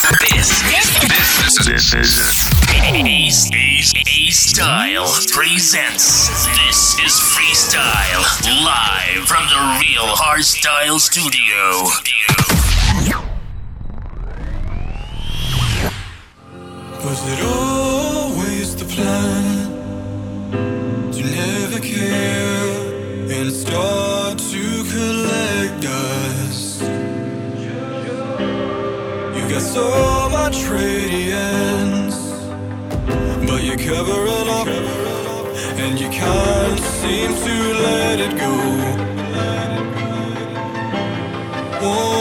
This, this, is, this is A Style presents. This is Freestyle live from the Real Hardstyle Studio. Was it always the plan? so much radiance, but you cover it up, and you can't seem to let it go. Oh.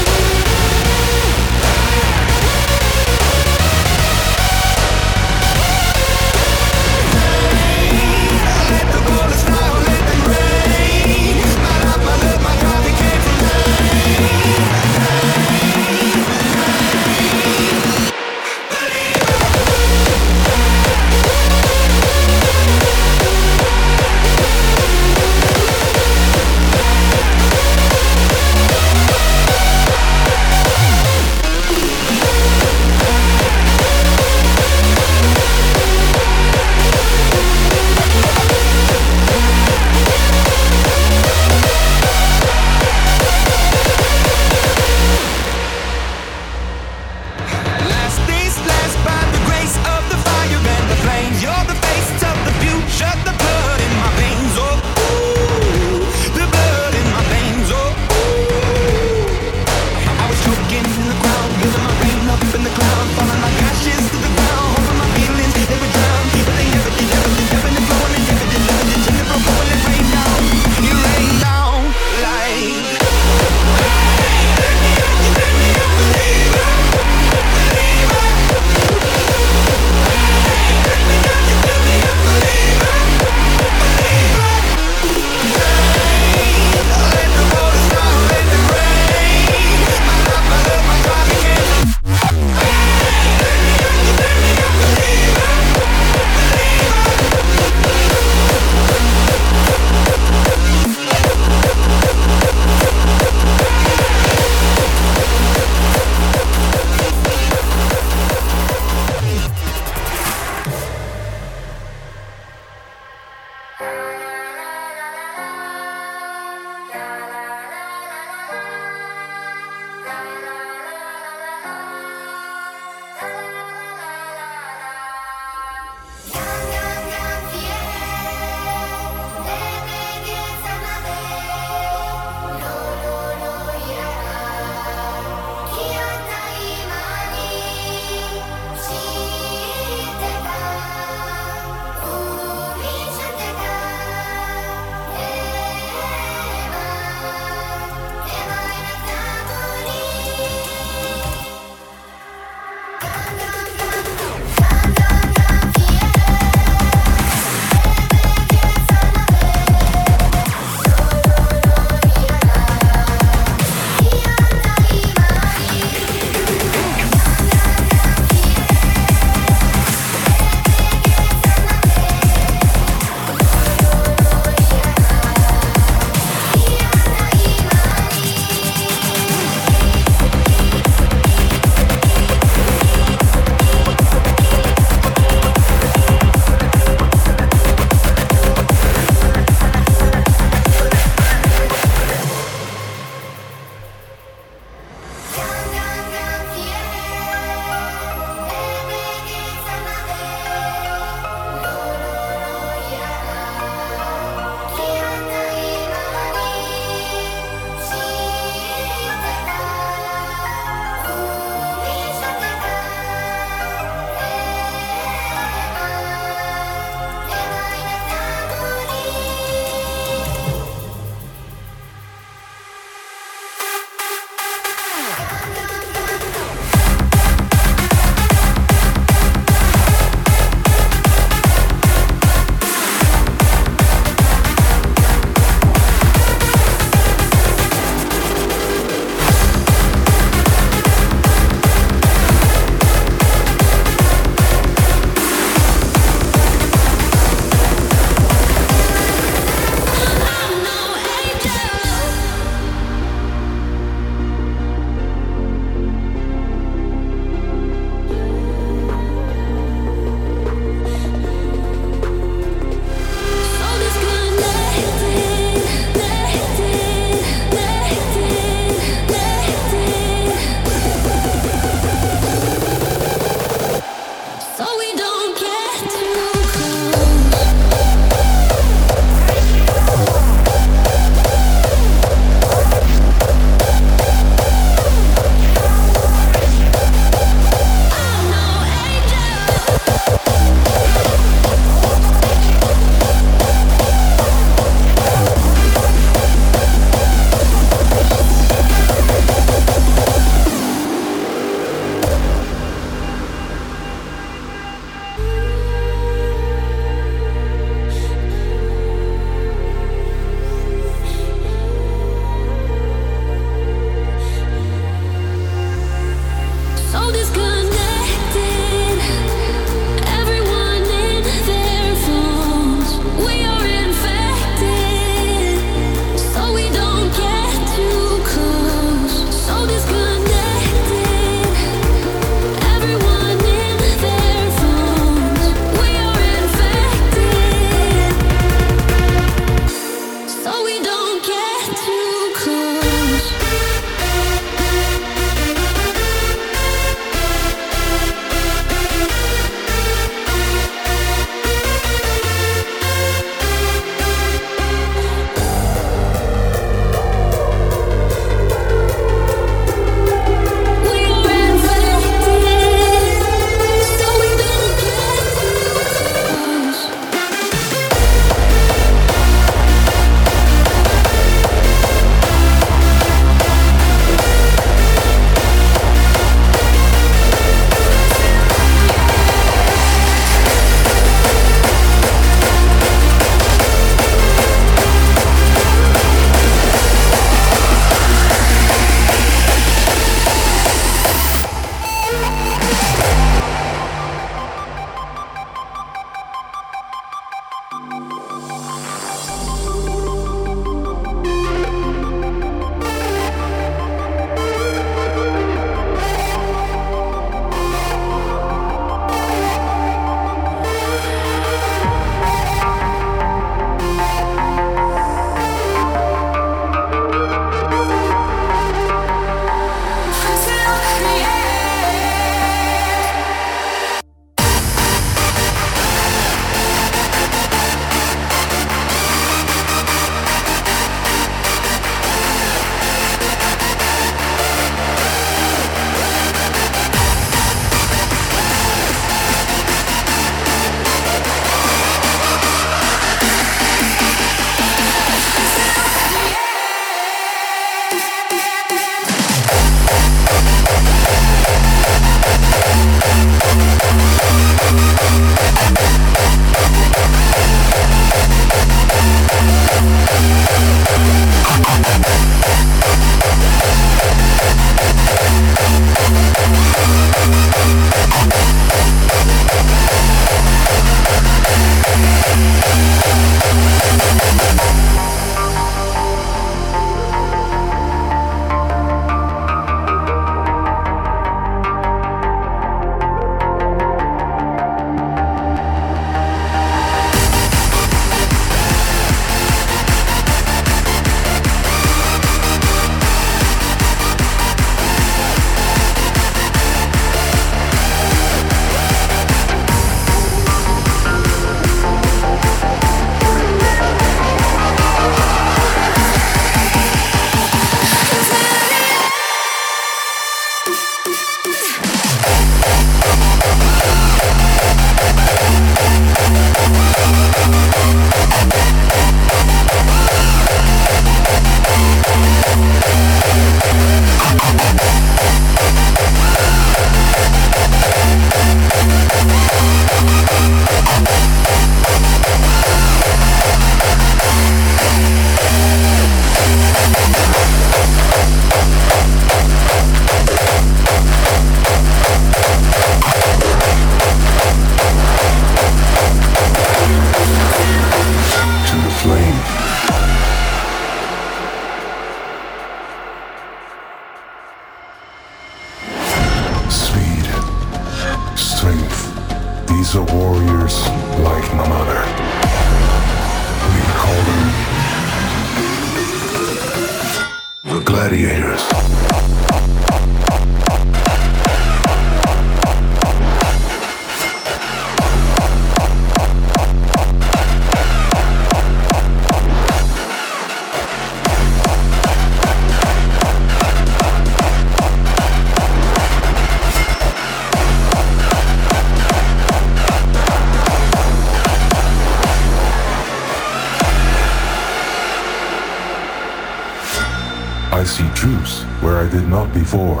not before.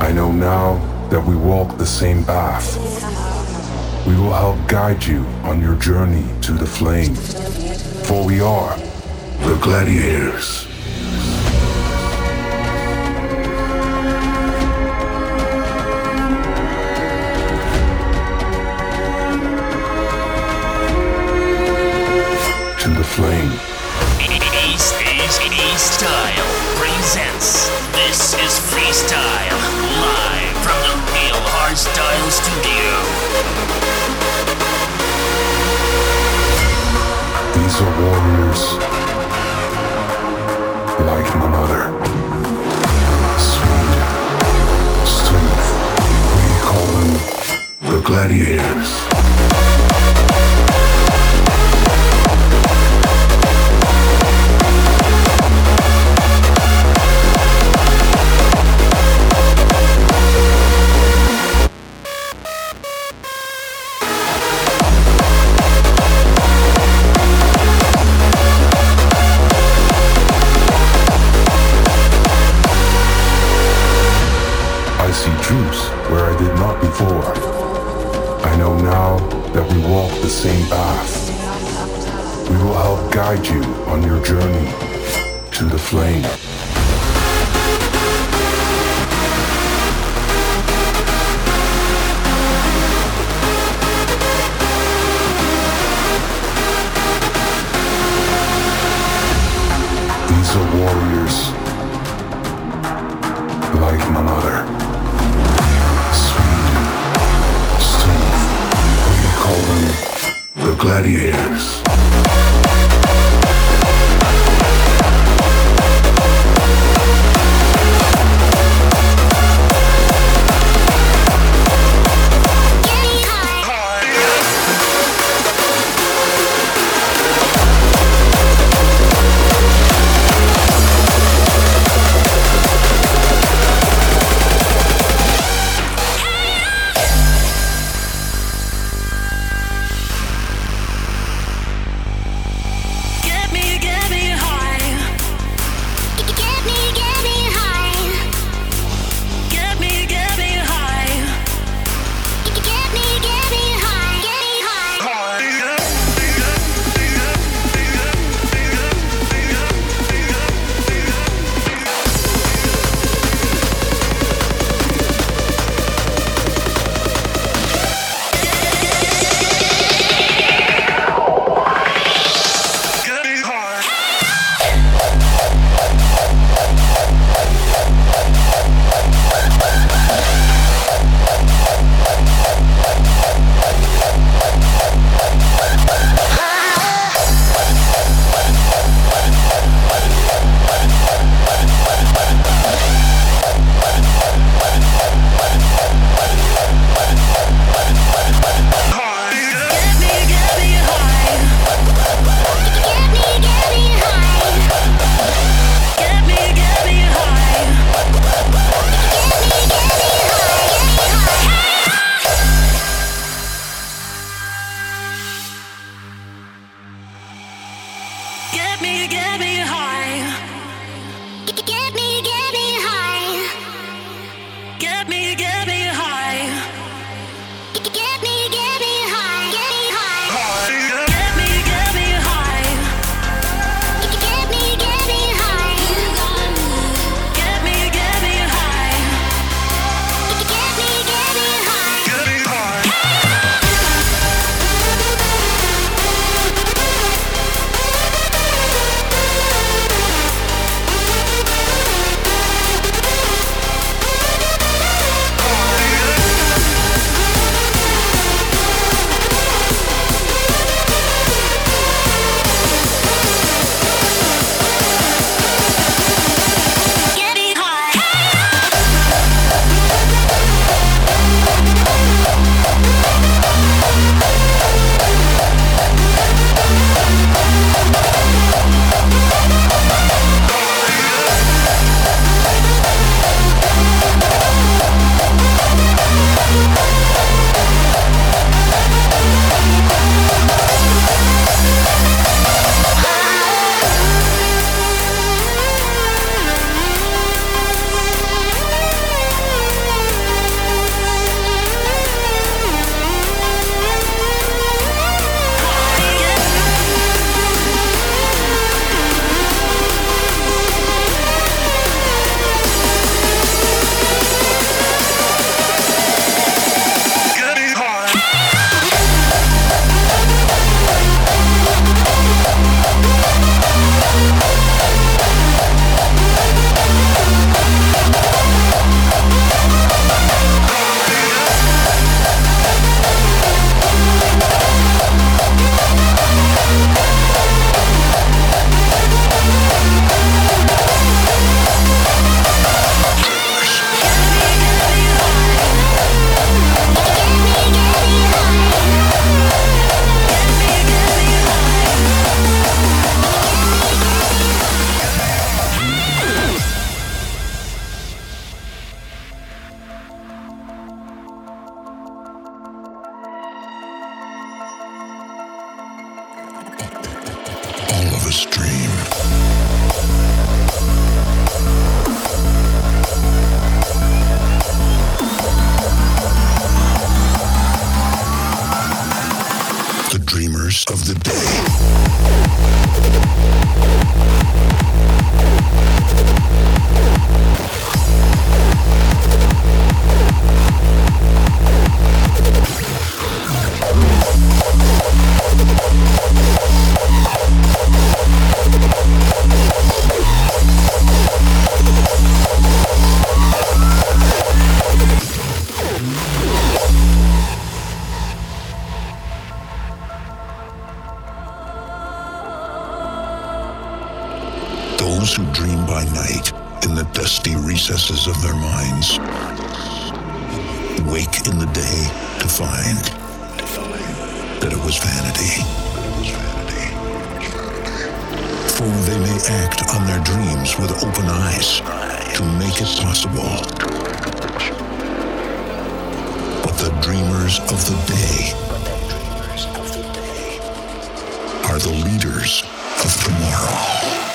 I know now that we walk the same path. We will help guide you on your journey to the flame. For we are the gladiators. This is Freestyle, live from the Real Hardstyle Studio. These are warriors, like my mother. Sweet, strength, we call them the gladiators. Guide you on your journey to the flame. These are warriors like my mother. Sweet, strength, we call them the gladiators. awake in the day to find that it was vanity. For they may act on their dreams with open eyes to make it possible. But the dreamers of the day are the leaders of tomorrow.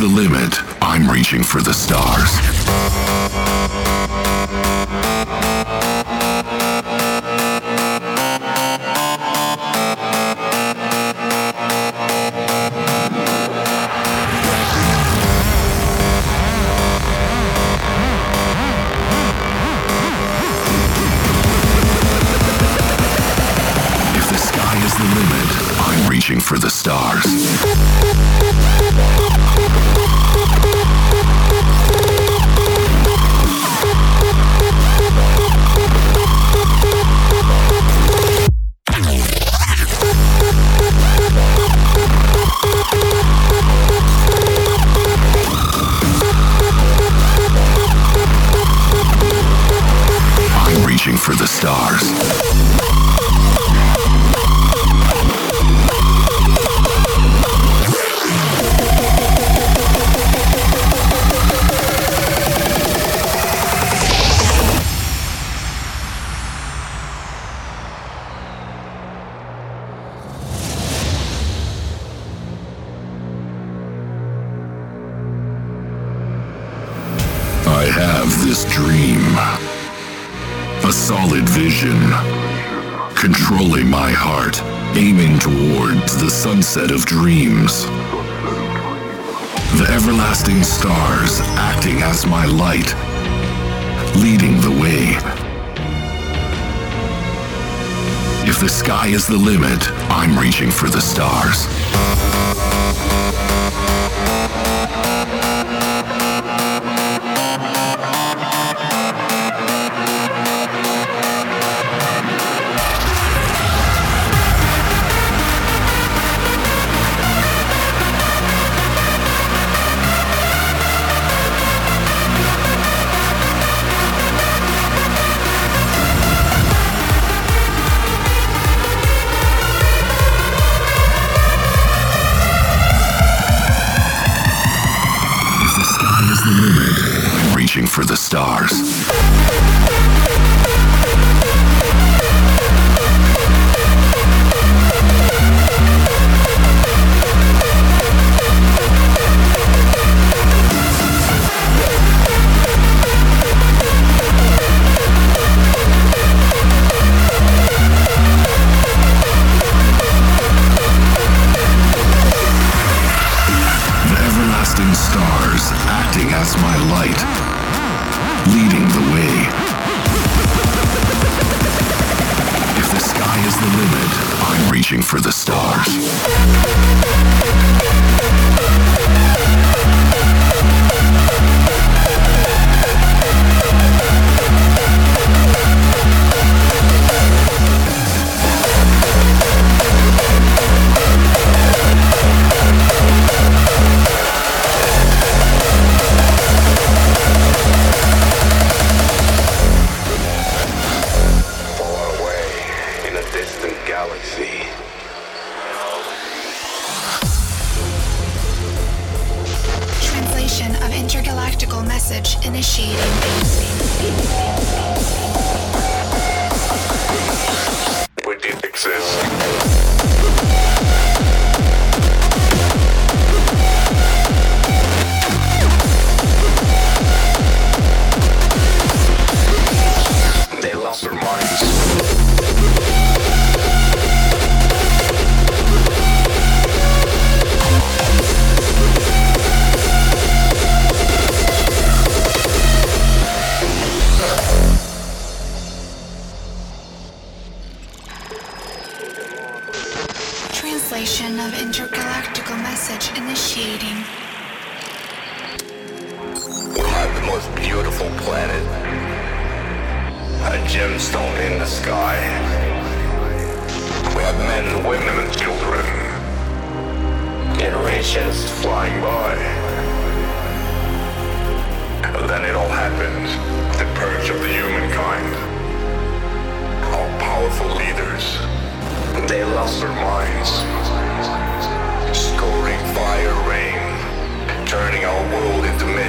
The limit, I'm reaching for the stars. If the sky is the limit, I'm reaching for the stars. Sunset of dreams. The everlasting stars acting as my light, leading the way. If the sky is the limit, I'm reaching for the stars. For the stars.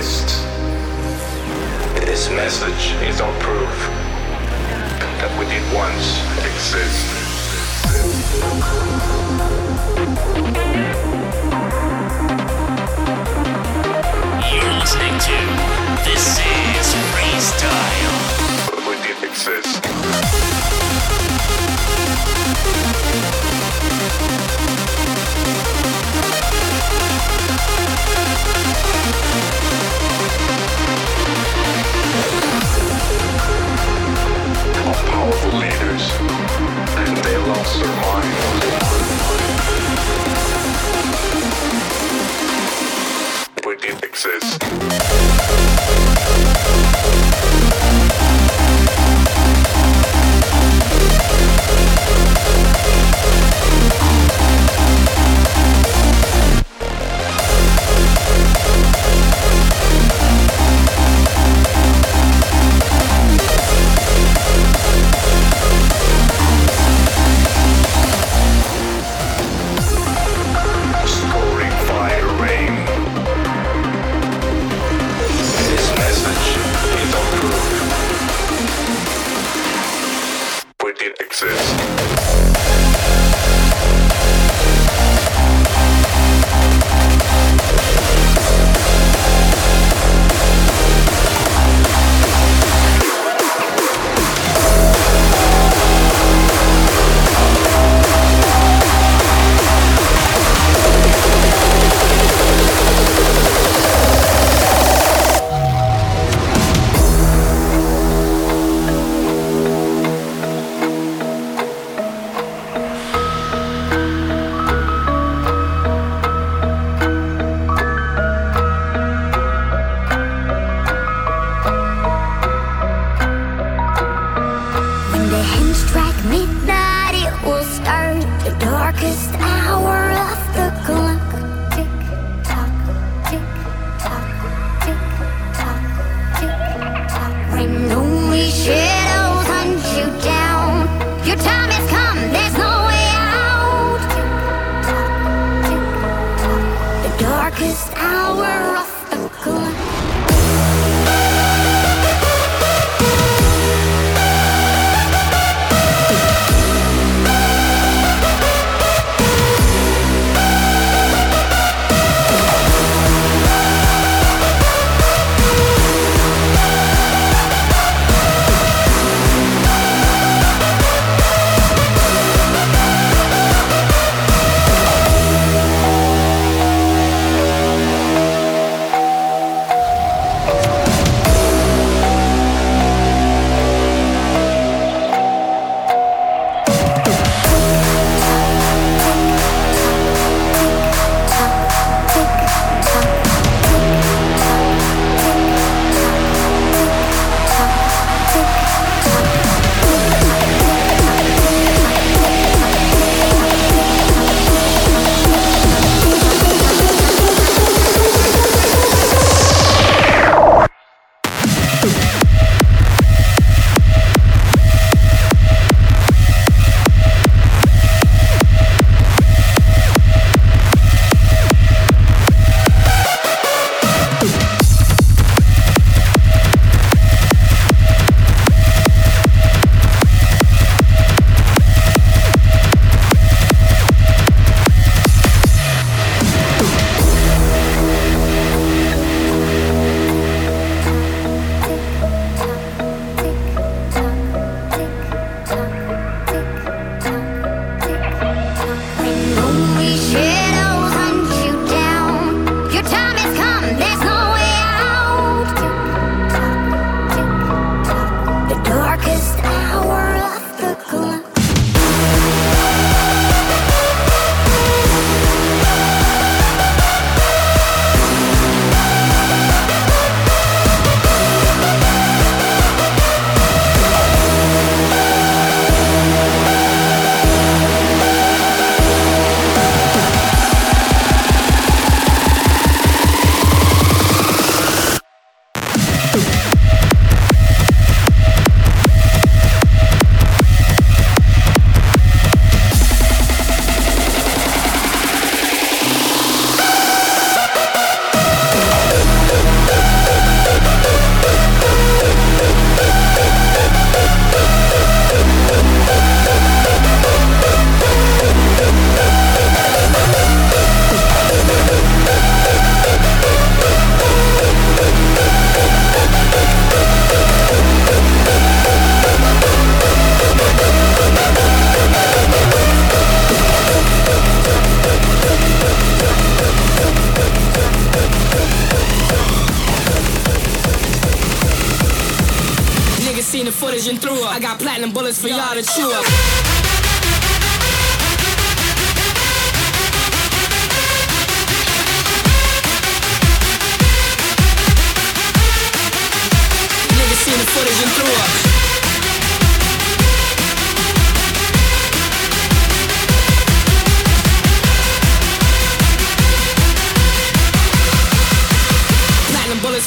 missed. This message is all proof that we did once exist. You're listening to This Is Freestyle. We did exist. Thank you. leaders, and they lost their minds. We didn't exist.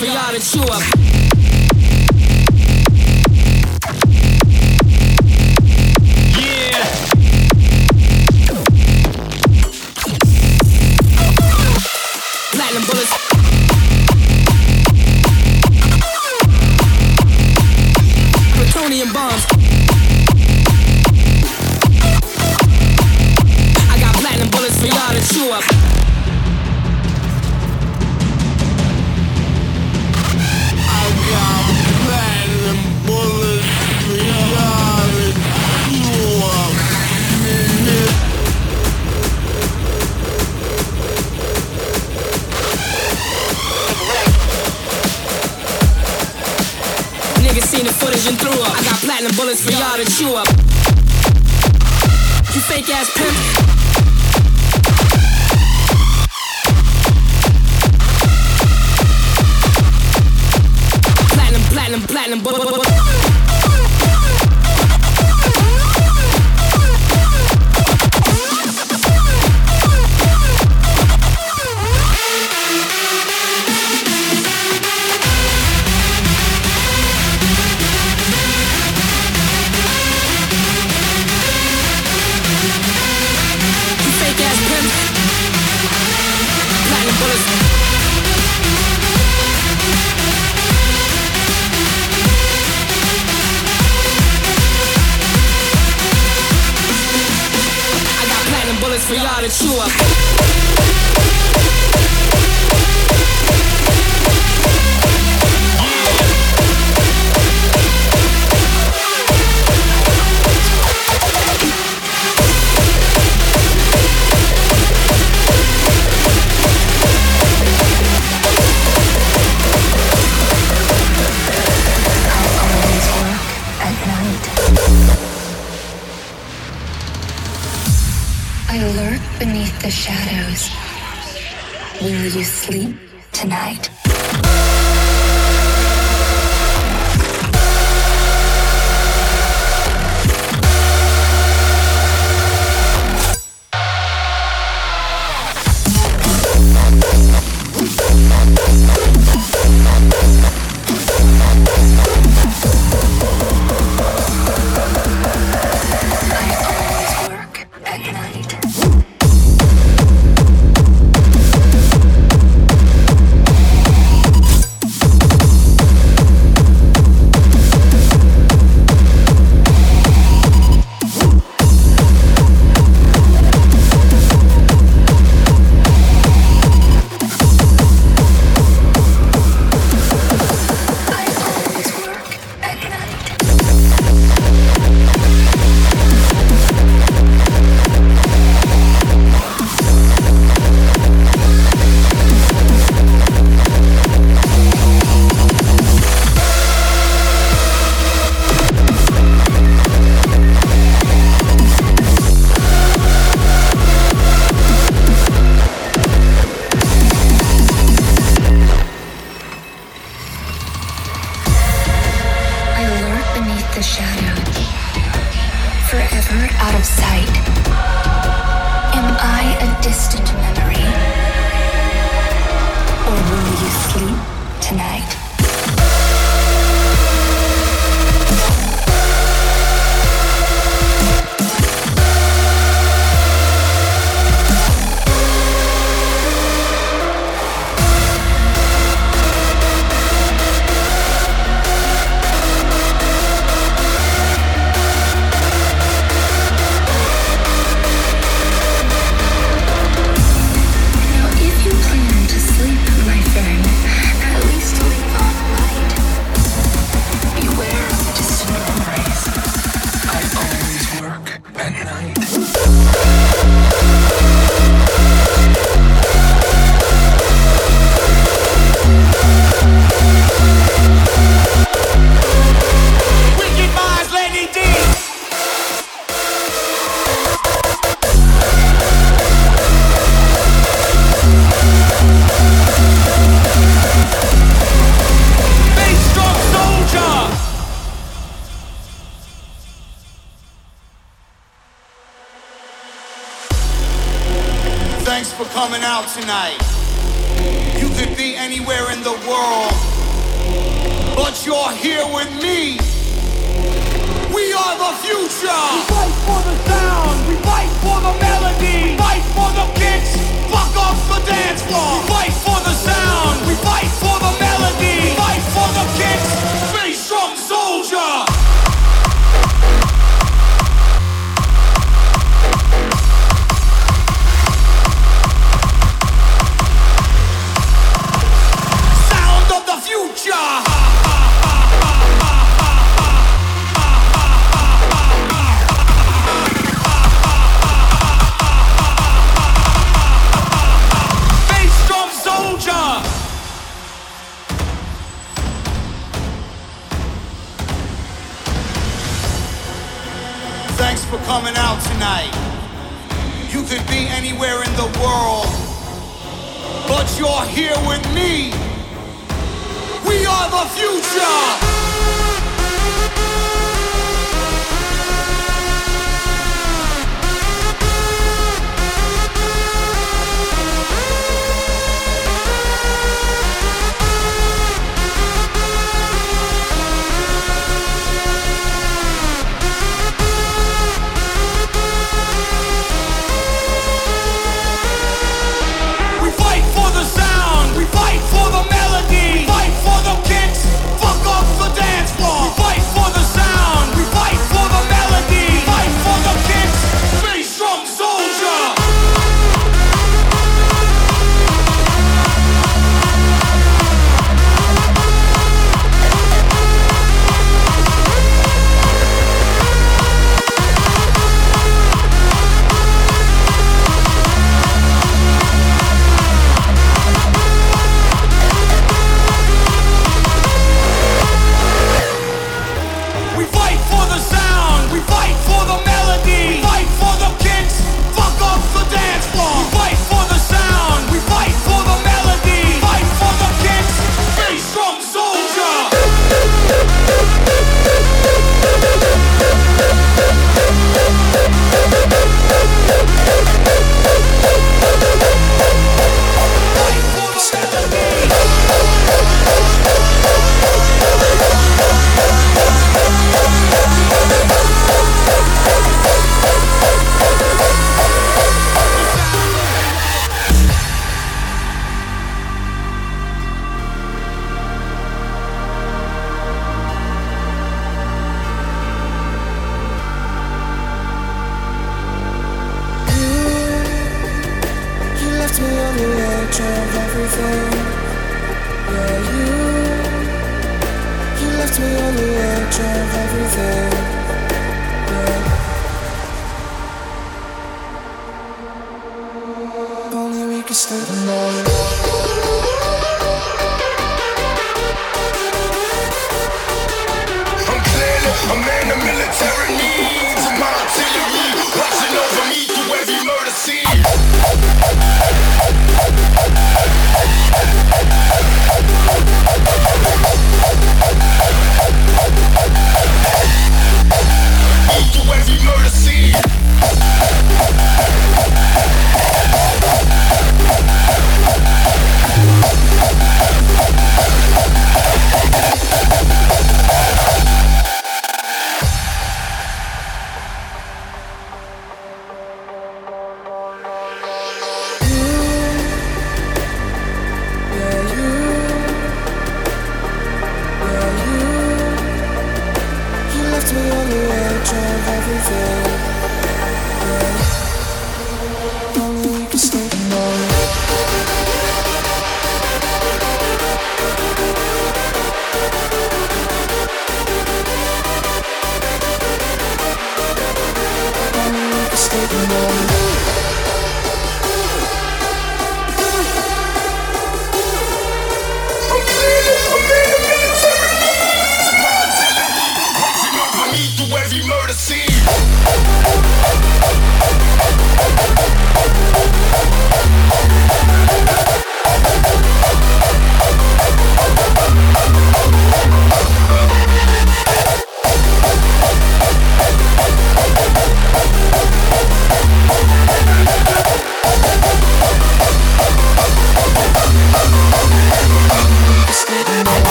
For y'all to chew up. Chew up. Bullets for y'all to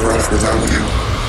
survive without you.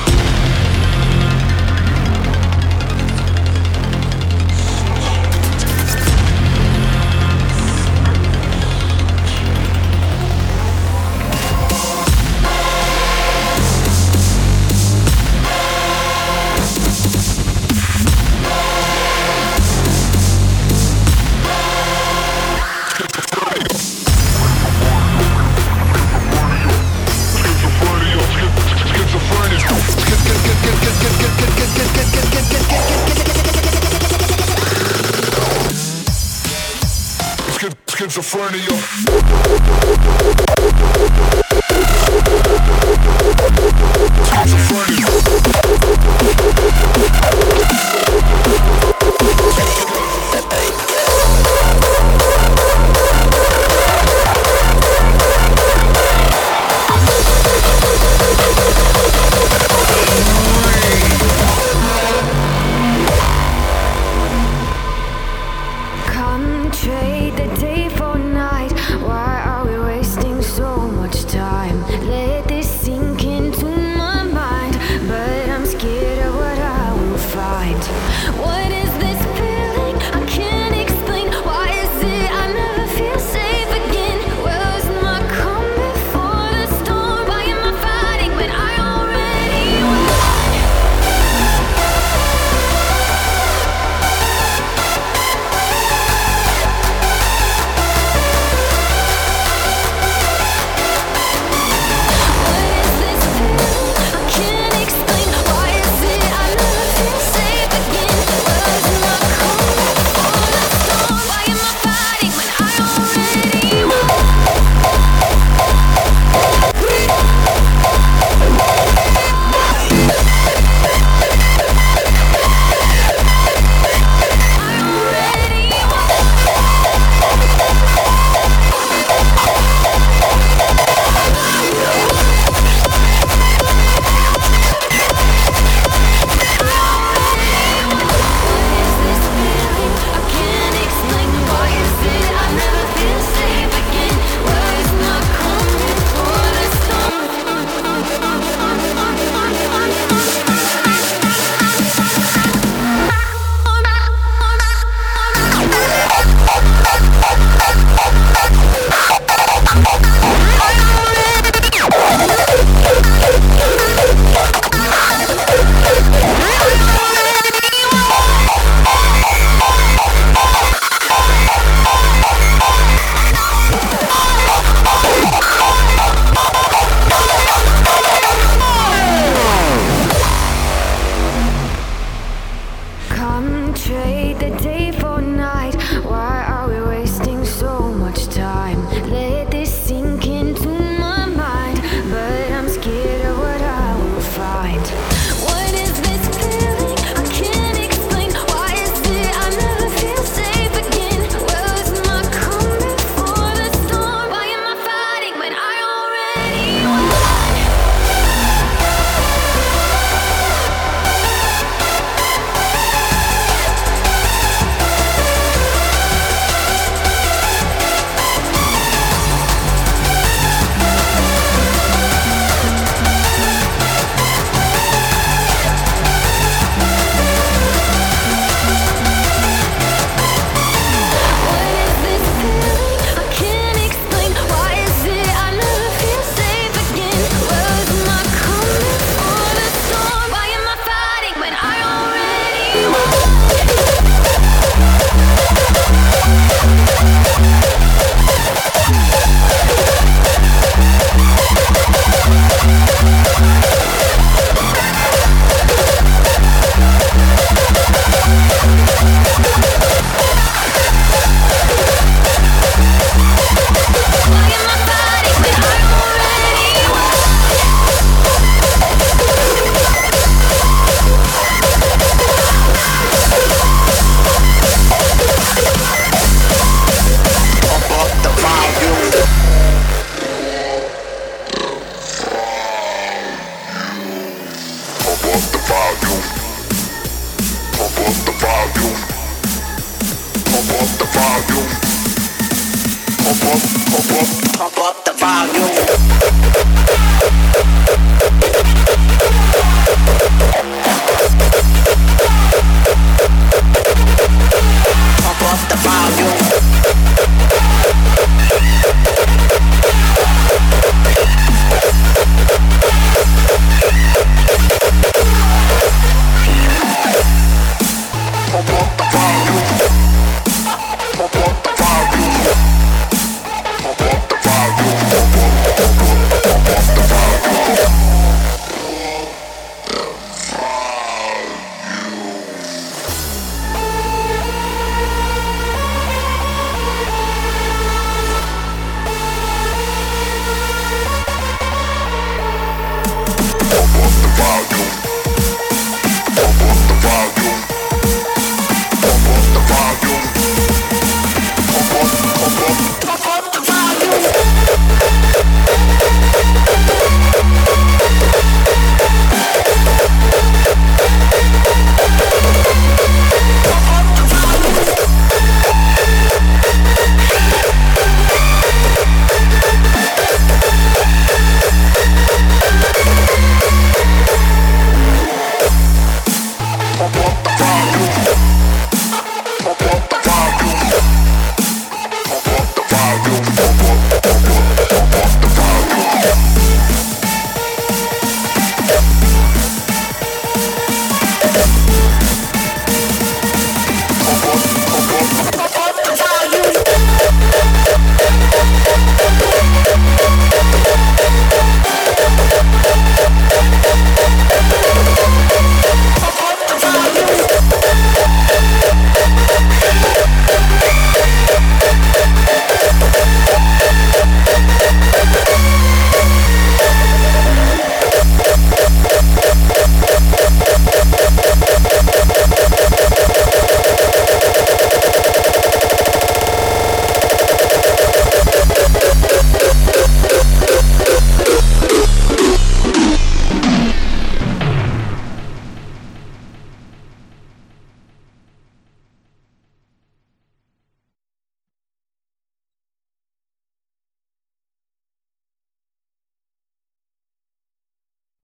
schizophrenia.